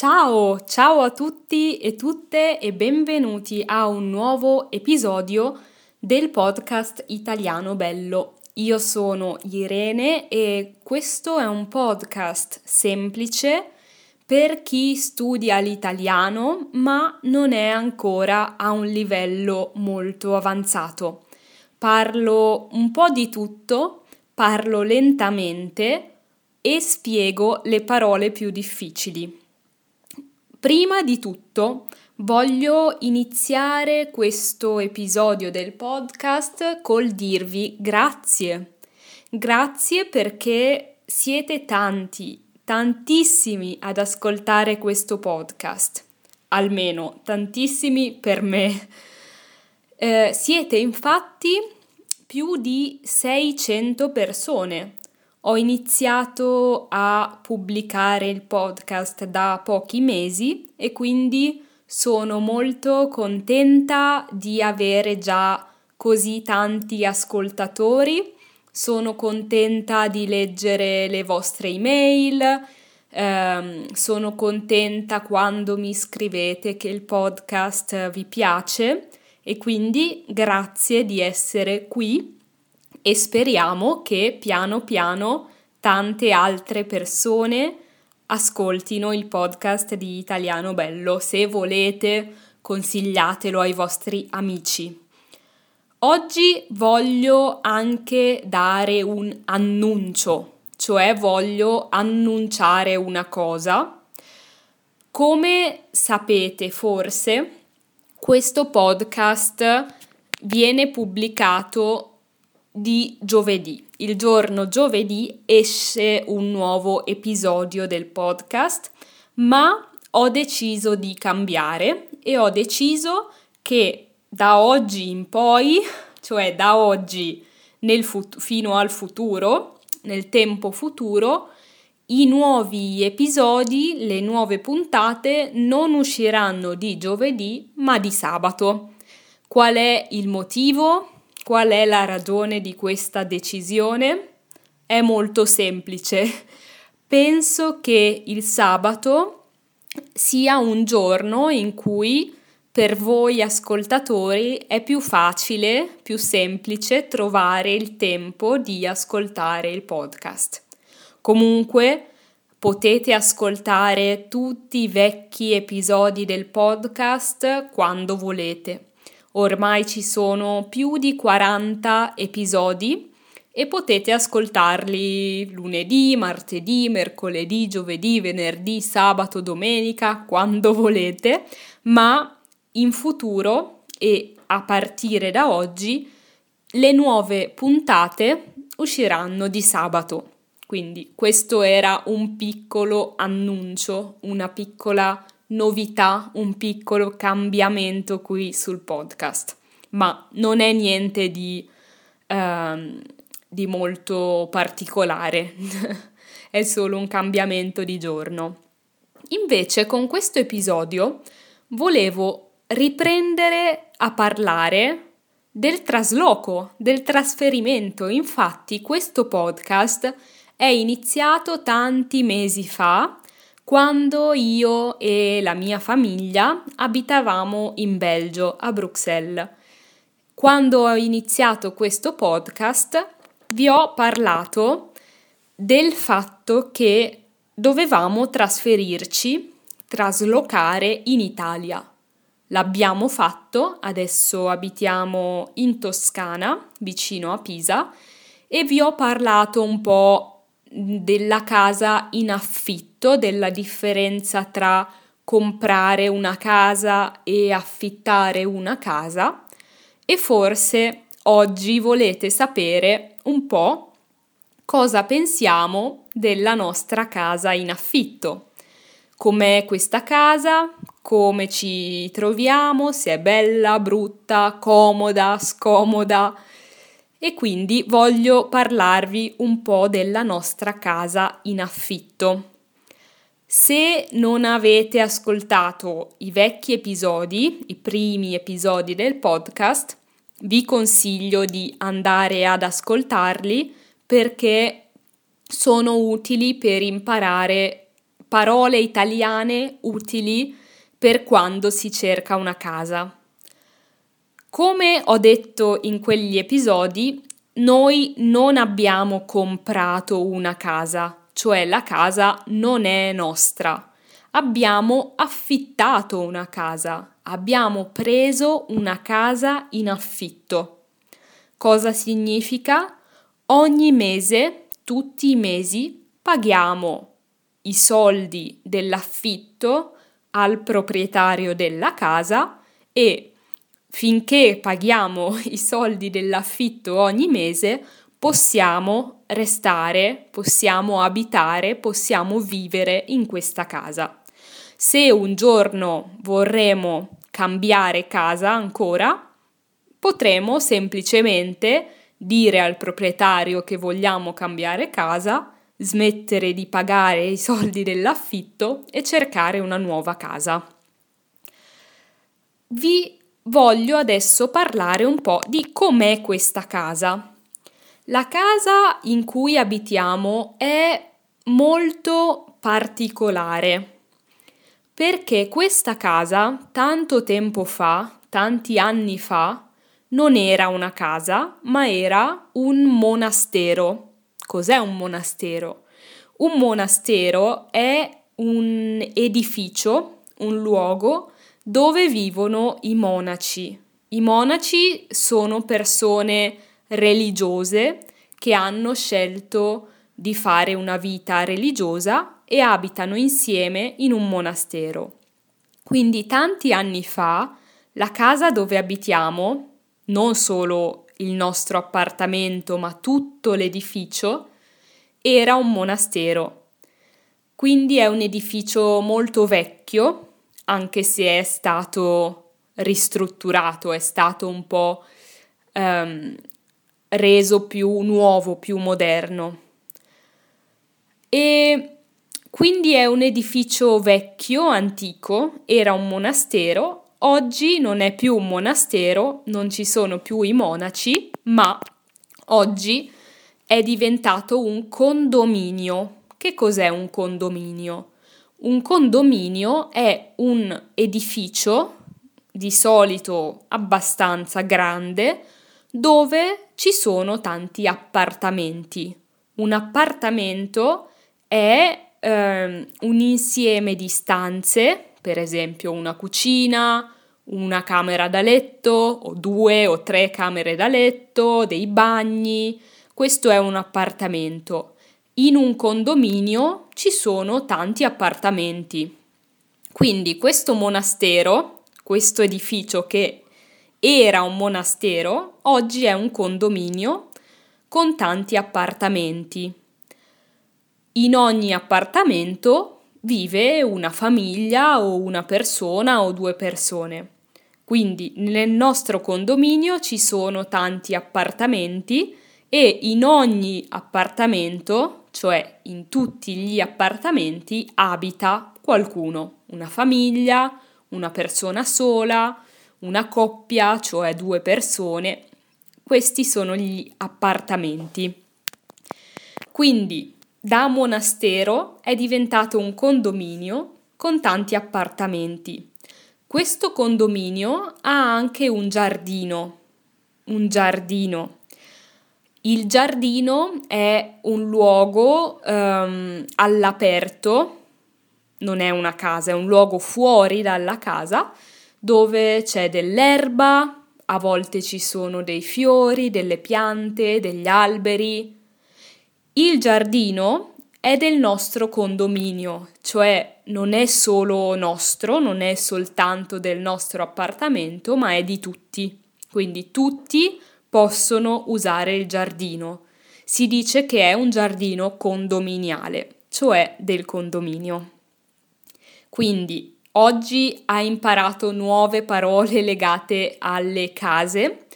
Ciao, ciao a tutti e tutte e benvenuti a un nuovo episodio del podcast Italiano Bello. Io sono Irene e questo è un podcast semplice per chi studia l'italiano ma non è ancora a un livello molto avanzato. Parlo un po' di tutto, parlo lentamente e spiego le parole più difficili. Prima di tutto voglio iniziare questo episodio del podcast col dirvi grazie. Grazie perché siete tanti, tantissimi ad ascoltare questo podcast. Almeno tantissimi per me. Eh, siete infatti più di 600 persone ho iniziato a pubblicare il podcast da pochi mesi e quindi sono molto contenta di avere già così tanti ascoltatori. Sono contenta di leggere le vostre email. Um, sono contenta quando mi scrivete che il podcast vi piace e quindi grazie di essere qui e speriamo che piano piano tante altre persone ascoltino il podcast di Italiano Bello. Se volete, consigliatelo ai vostri amici. Oggi voglio anche dare un annuncio, cioè voglio annunciare una cosa. Come sapete forse, questo podcast viene pubblicato di giovedì. Il giorno giovedì esce un nuovo episodio del podcast, ma ho deciso di cambiare e ho deciso che da oggi in poi, cioè da oggi fut- fino al futuro, nel tempo futuro, i nuovi episodi, le nuove puntate non usciranno di giovedì ma di sabato. Qual è il motivo? Qual è la ragione di questa decisione? È molto semplice. Penso che il sabato sia un giorno in cui per voi ascoltatori è più facile, più semplice trovare il tempo di ascoltare il podcast. Comunque potete ascoltare tutti i vecchi episodi del podcast quando volete. Ormai ci sono più di 40 episodi e potete ascoltarli lunedì, martedì, mercoledì, giovedì, venerdì, sabato, domenica, quando volete, ma in futuro e a partire da oggi le nuove puntate usciranno di sabato. Quindi questo era un piccolo annuncio, una piccola novità, un piccolo cambiamento qui sul podcast, ma non è niente di, uh, di molto particolare, è solo un cambiamento di giorno. Invece con questo episodio volevo riprendere a parlare del trasloco, del trasferimento. Infatti questo podcast è iniziato tanti mesi fa quando io e la mia famiglia abitavamo in Belgio, a Bruxelles. Quando ho iniziato questo podcast vi ho parlato del fatto che dovevamo trasferirci, traslocare in Italia. L'abbiamo fatto, adesso abitiamo in Toscana, vicino a Pisa, e vi ho parlato un po' della casa in affitto, della differenza tra comprare una casa e affittare una casa e forse oggi volete sapere un po' cosa pensiamo della nostra casa in affitto. Com'è questa casa? Come ci troviamo? Se è bella, brutta, comoda, scomoda? E quindi voglio parlarvi un po' della nostra casa in affitto. Se non avete ascoltato i vecchi episodi, i primi episodi del podcast, vi consiglio di andare ad ascoltarli perché sono utili per imparare parole italiane utili per quando si cerca una casa. Come ho detto in quegli episodi, noi non abbiamo comprato una casa, cioè la casa non è nostra. Abbiamo affittato una casa, abbiamo preso una casa in affitto. Cosa significa? Ogni mese, tutti i mesi, paghiamo i soldi dell'affitto al proprietario della casa e finché paghiamo i soldi dell'affitto ogni mese possiamo restare, possiamo abitare, possiamo vivere in questa casa. Se un giorno vorremmo cambiare casa ancora, potremo semplicemente dire al proprietario che vogliamo cambiare casa, smettere di pagare i soldi dell'affitto e cercare una nuova casa. Vi voglio adesso parlare un po' di com'è questa casa. La casa in cui abitiamo è molto particolare perché questa casa tanto tempo fa, tanti anni fa, non era una casa, ma era un monastero. Cos'è un monastero? Un monastero è un edificio, un luogo dove vivono i monaci. I monaci sono persone religiose che hanno scelto di fare una vita religiosa e abitano insieme in un monastero. Quindi tanti anni fa la casa dove abitiamo, non solo il nostro appartamento, ma tutto l'edificio, era un monastero. Quindi è un edificio molto vecchio, anche se è stato ristrutturato, è stato un po' um, reso più nuovo, più moderno. E quindi è un edificio vecchio, antico, era un monastero, oggi non è più un monastero, non ci sono più i monaci, ma oggi è diventato un condominio. Che cos'è un condominio? Un condominio è un edificio di solito abbastanza grande dove ci sono tanti appartamenti. Un appartamento è eh, un insieme di stanze, per esempio una cucina, una camera da letto o due o tre camere da letto, dei bagni. Questo è un appartamento in un condominio ci sono tanti appartamenti. Quindi questo monastero, questo edificio che era un monastero, oggi è un condominio con tanti appartamenti. In ogni appartamento vive una famiglia o una persona o due persone. Quindi nel nostro condominio ci sono tanti appartamenti e in ogni appartamento cioè in tutti gli appartamenti abita qualcuno, una famiglia, una persona sola, una coppia, cioè due persone. Questi sono gli appartamenti. Quindi da monastero è diventato un condominio con tanti appartamenti. Questo condominio ha anche un giardino, un giardino il giardino è un luogo um, all'aperto, non è una casa, è un luogo fuori dalla casa dove c'è dell'erba, a volte ci sono dei fiori, delle piante, degli alberi. Il giardino è del nostro condominio, cioè non è solo nostro, non è soltanto del nostro appartamento, ma è di tutti. Quindi tutti possono usare il giardino. Si dice che è un giardino condominiale, cioè del condominio. Quindi oggi hai imparato nuove parole legate alle case,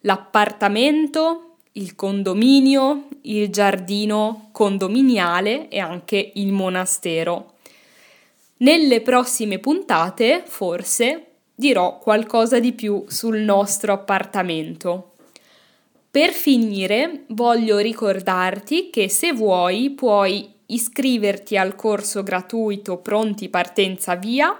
l'appartamento, il condominio, il giardino condominiale e anche il monastero. Nelle prossime puntate, forse, dirò qualcosa di più sul nostro appartamento. Per finire, voglio ricordarti che se vuoi puoi iscriverti al corso gratuito Pronti Partenza Via,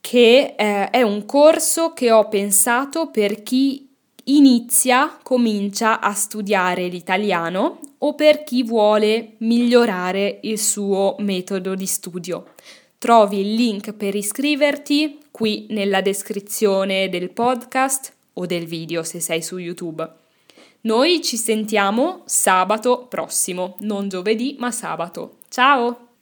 che eh, è un corso che ho pensato per chi inizia, comincia a studiare l'italiano o per chi vuole migliorare il suo metodo di studio. Trovi il link per iscriverti qui nella descrizione del podcast o del video se sei su YouTube. Noi ci sentiamo sabato prossimo, non giovedì ma sabato. Ciao!